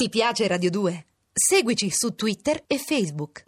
Ti piace Radio 2? Seguici su Twitter e Facebook.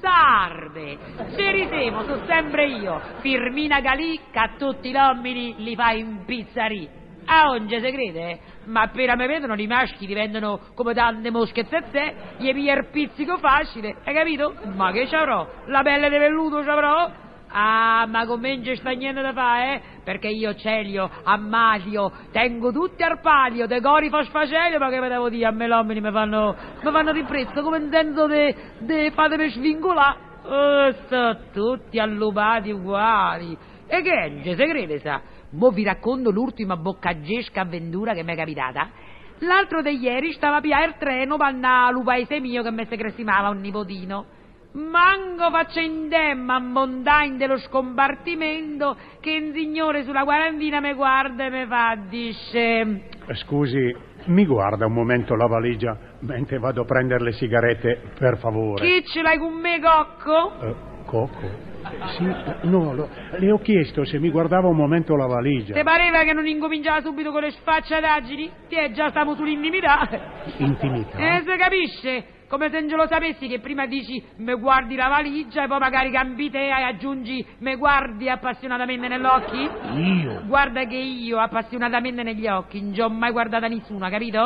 Sarde, ci risemo, sono sempre io, Firmina Galì, che a tutti gli uomini li fa in pizzeria. A onde se crede? Ma appena mi vedono i maschi diventano come tante mosche zezze, gli piglia il pizzico facile, hai capito? Ma che ci avrò? La pelle di velluto ci avrò? Ah, ma come non sta niente da fare, eh? Perché io Celio, Ammalio, tengo tutti al palio, decori fosfacelio, ma che me devo dire, a me gli uomini mi fanno, mi fanno riprezzo, come intendo di de, fatemi svincolare. Oh, sto tutti allubati uguali. E che è, se crede, sa? Mo vi racconto l'ultima boccaggesca avventura che mi è capitata. L'altro di ieri stava via il treno per andare al paese mio che mi si cresimava un nipotino. Manco tempo a montare dello scompartimento che un signore sulla quarantina mi guarda e mi fa, dice... Eh, Scusi, mi guarda un momento la valigia mentre vado a prendere le sigarette, per favore. Chi ce l'hai con me, cocco? Eh, Cocco? Sì, no, lo- le ho chiesto se mi guardava un momento la valigia. Ti pareva che non incominciava subito con le sfacciataggini? Ti è già stiamo sull'intimità. Intimità? Eh, si capisce? Come se non lo sapessi che prima dici me guardi la valigia e poi magari cambi te e aggiungi me guardi appassionatamente negli occhi? Io? Guarda che io appassionatamente negli occhi non ci ho mai guardata nessuna, capito?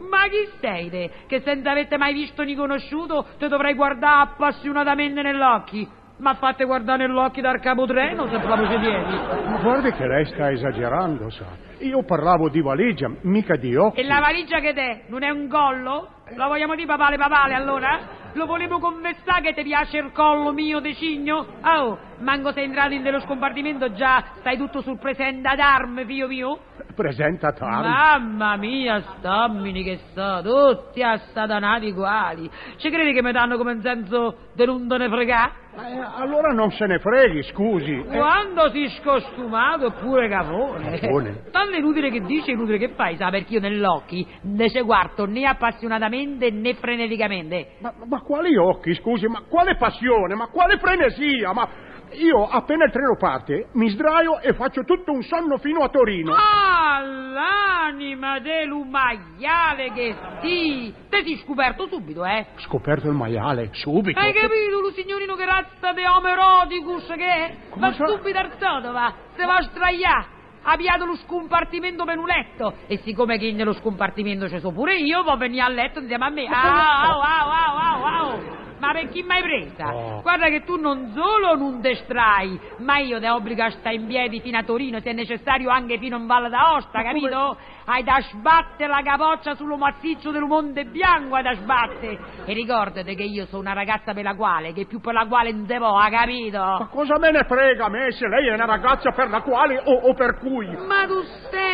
Ma chi sei te? Che senza avete mai visto ni conosciuto te dovrei guardare appassionatamente negli occhi? Ma fate guardare negli occhi dal capotreno se proprio ci tieni. Ma guardi che lei sta esagerando, sa. Io parlavo di valigia, mica di occhi. E la valigia che t'è? Non è un collo? Lo vogliamo dire papale papale allora? Lo volevo confessare che ti piace il collo mio de cigno? Oh, manco sei entrato in dello scompartimento già stai tutto sul presente ad arme, figlio mio? Presenta tardi. Mamma mia, stammini che so, tutti assatanati uguali. Ci credi che mi danno come un senso di non te ne fregà? Eh, allora non se ne freghi, scusi. Eh, Quando si scostumato oppure cafone. Cafone? Tanto è inutile che dici, inutile che fai, sa, perché io nell'occhi ne ci guardo né appassionatamente né freneticamente. ma, ma quali occhi, scusi? Ma quale passione? Ma quale frenesia? Ma io appena il treno parte mi sdraio e faccio tutto un sonno fino a Torino. Ah, l'anima del maiale che sì! Te si scoperto subito, eh? Scoperto il maiale, subito. Hai capito, lo signorino che razza di homo eroticus che è? Come Va sa- subito alzato, va, se va a straiare. Ha piato lo scompartimento per un letto e siccome che nello scompartimento ci sono pure io, può venire a letto insieme a me. Au, au, au, au, au, au. Ma per chi mai presa? Oh. Guarda che tu non solo non te strai, ma io ti obbligo a stare in piedi fino a Torino, se è necessario anche fino in Valle d'Aosta, capito? Hai da sbattere la capoccia sullo massiccio del Monte Bianco, hai da sbattere. E ricordate che io sono una ragazza per la quale, che più per la quale non se può, ha capito? Ma cosa me ne frega a me se lei è una ragazza per la quale o, o per cui? Ma tu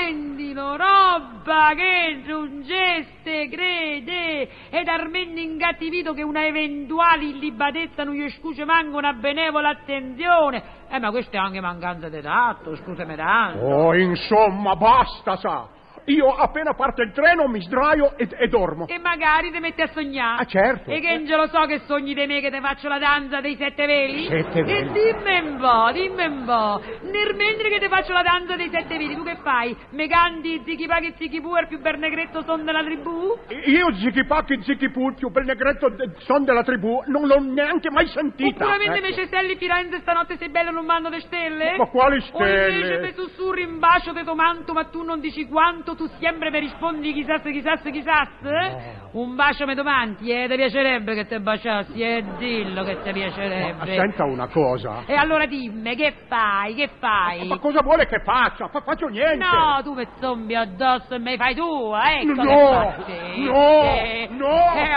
sentilo, roba che giungeste, crede, ed armendo ingattivito che una eventuale illibatezza non gli scuce manco una benevola attenzione. Eh, ma questa è anche mancanza di tatto, scusami tanto. Oh, insomma, basta, sa. Io appena parte il treno mi sdraio e, e dormo. E magari ti metti a sognare. Ah, certo. E che non ce lo so che sogni di me che ti faccio la danza dei sette veli? Sette veli. E dimmi un po', dimmi un po'. Nel mentre che ti faccio la danza dei sette veli, tu che fai? Me canti Zicchi Pacchi e il più bel negretto son della tribù? Io Zichipacchi Zichipù, il più bel negretto son della tribù, non l'ho neanche mai sentita. Oppure mentre ecco. invece Stelli Firenze stanotte sei bello non mando le stelle? Ma quali O invece stelle? te sussurri in bacio te tomanto ma tu non dici quanto, tu sempre mi rispondi chissà se chissà se chissà se? Un bacio me domanti, eh? Ti piacerebbe che te baciassi, eh? Dillo che ti Ma piacerebbe. senta una cosa. E allora dimmi, che fai, che fai? Ma cosa vuole che faccia? Fa- faccio niente. No, tu mi zombi addosso e me fai tu, ecco No, no, no. Eh,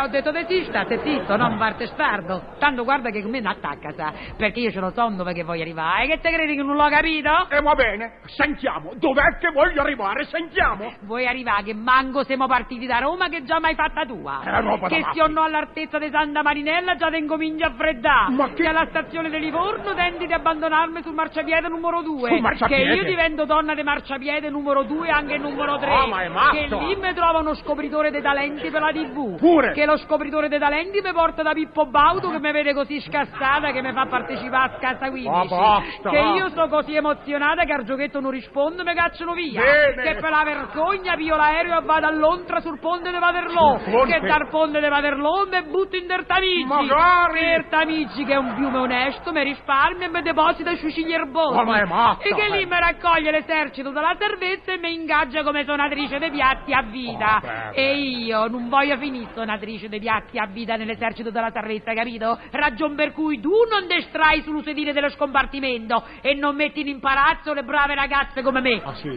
ho detto te zista, te zitto, non parte stardo. Tanto guarda che con me non attacca, sa, perché io ce lo so dove che voglio arrivare. Che te credi che non l'ho capito? E va bene, sentiamo. Dov'è che voglio arrivare? Sentiamo. Vuoi arrivare che manco siamo partiti da Roma che già mai fatta tua? È roba che se o no all'altezza di Santa Marinella già te incominci a freddare. Ma che- alla stazione di Livorno tenti di abbandonarmi sul marciapiede numero 2. Sul marciapiede? Che io divento donna di marciapiede numero 2 e anche numero 3. Ah, ma è matto. Che lì mi trova uno scopritore dei talenti per la TV. Pure. Che lo scopritore dei talenti mi porta da Pippo Baudo che mi vede così scassata che mi fa partecipare a Scassa 15. Ma basta, che io sto così emozionata che al giochetto non rispondo e mi cacciano via. Bene. Che per la vergogna pio l'aereo e vado a Londra sul ponte di Waterloo. Sul ponte? Che dal ponte di Waterloo mi butto in Tertamici. Magari. Tertamici che è un fiume onesto, mi risparmia e mi deposita sui cigli erbosi. Ma- ma è matta, E che lì mi raccoglie l'esercito dalla salvezza e mi ingaggia come suonatrice dei piatti a vita. Oh, e io non voglio finire suonatrice dei piatti a vita nell'esercito della salvezza, capito? Ragion per cui tu non destrai sullo sedile dello scompartimento e non metti in imbarazzo le brave ragazze come me. Ah, sì.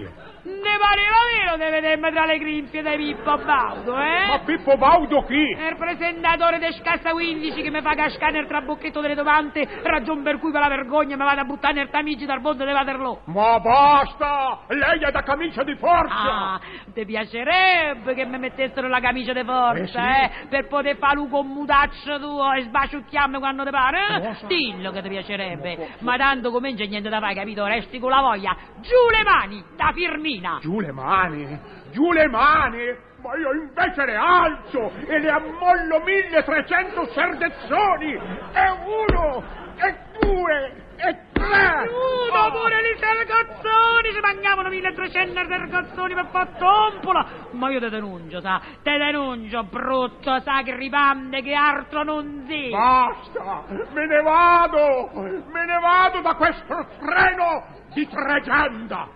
Ne pareva vero di vedermi tra le grinfie di Pippo Baudo, eh? Ma Pippo Baudo chi? È il presentatore di Scassa 15 che mi fa cascare nel trabocchetto delle domande, ragion per cui per la vergogna mi vado a buttare nel tamici dal ponte di Waterloo. Ma basta! Lei è da camicia di forza! Ah, ti piacerebbe che mi mettessero la camicia di forza, Eh, sì. eh? Per poter fare un commutaccio tuo e sbaciucchiarmi quando ti pare, eh? Cosa? Dillo che ti piacerebbe. Ma tanto comincia niente da fare, capito? Resti con la voglia. Giù le mani, da Firmina. Giù le mani! Giù le mani! Ma io invece le alzo e le ammollo 1300 serdezzoni! E uno! E due! E tre! Uno Ah. pure li sergozzoni, ci mancavano 1300 sergozzoni per far tompola. Ma io te denuncio, sa, te denuncio, brutto sacripante che altro non si. Basta! Me ne vado! Me ne vado da questo freno di tregenda!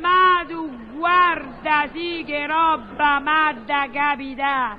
Ma tu guarda, sì che roba m'ha da capità.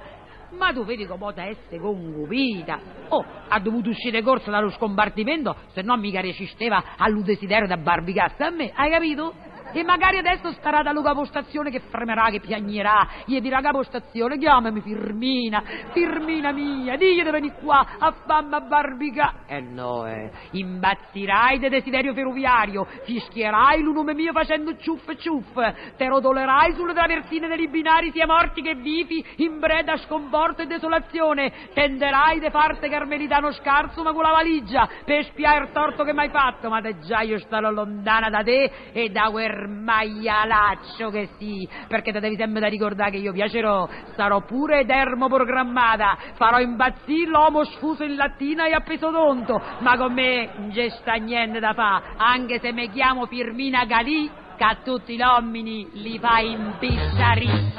Ma tu vedi come te essere concupita. Oh, ha dovuto uscire corsa dallo scompartimento, se no mica resisteva al desiderio da barbicassa a me, hai capito? E magari adesso starà da capostazione che fremerà, che piagnerà, gli dirà capostazione, chiamami Firmina, Firmina mia, digli di venire qua a fammi a barbicà. E no, eh, imbazzirai di desiderio ferroviario, fischierai il nome mio facendo ciuff ciuff, te rotolerai sulle traversine dei binari sia morti che vivi, in breda sconforto e desolazione, tenderai di farti carmelitano scarso ma con la valigia, per spiare il torto che mi hai fatto, ma te già io starò lontana da te e da quel maialaccio che sì, perché te devi sempre da ricordare che io piacerò, sarò pure termoprogrammata, farò impazzire l'uomo sfuso in lattina e appeso tonto, ma con me non c'è sta niente da fa, anche se mi chiamo Firmina Galì, che a tutti gli uomini li fa impicciarì.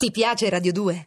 Ti piace Radio 2?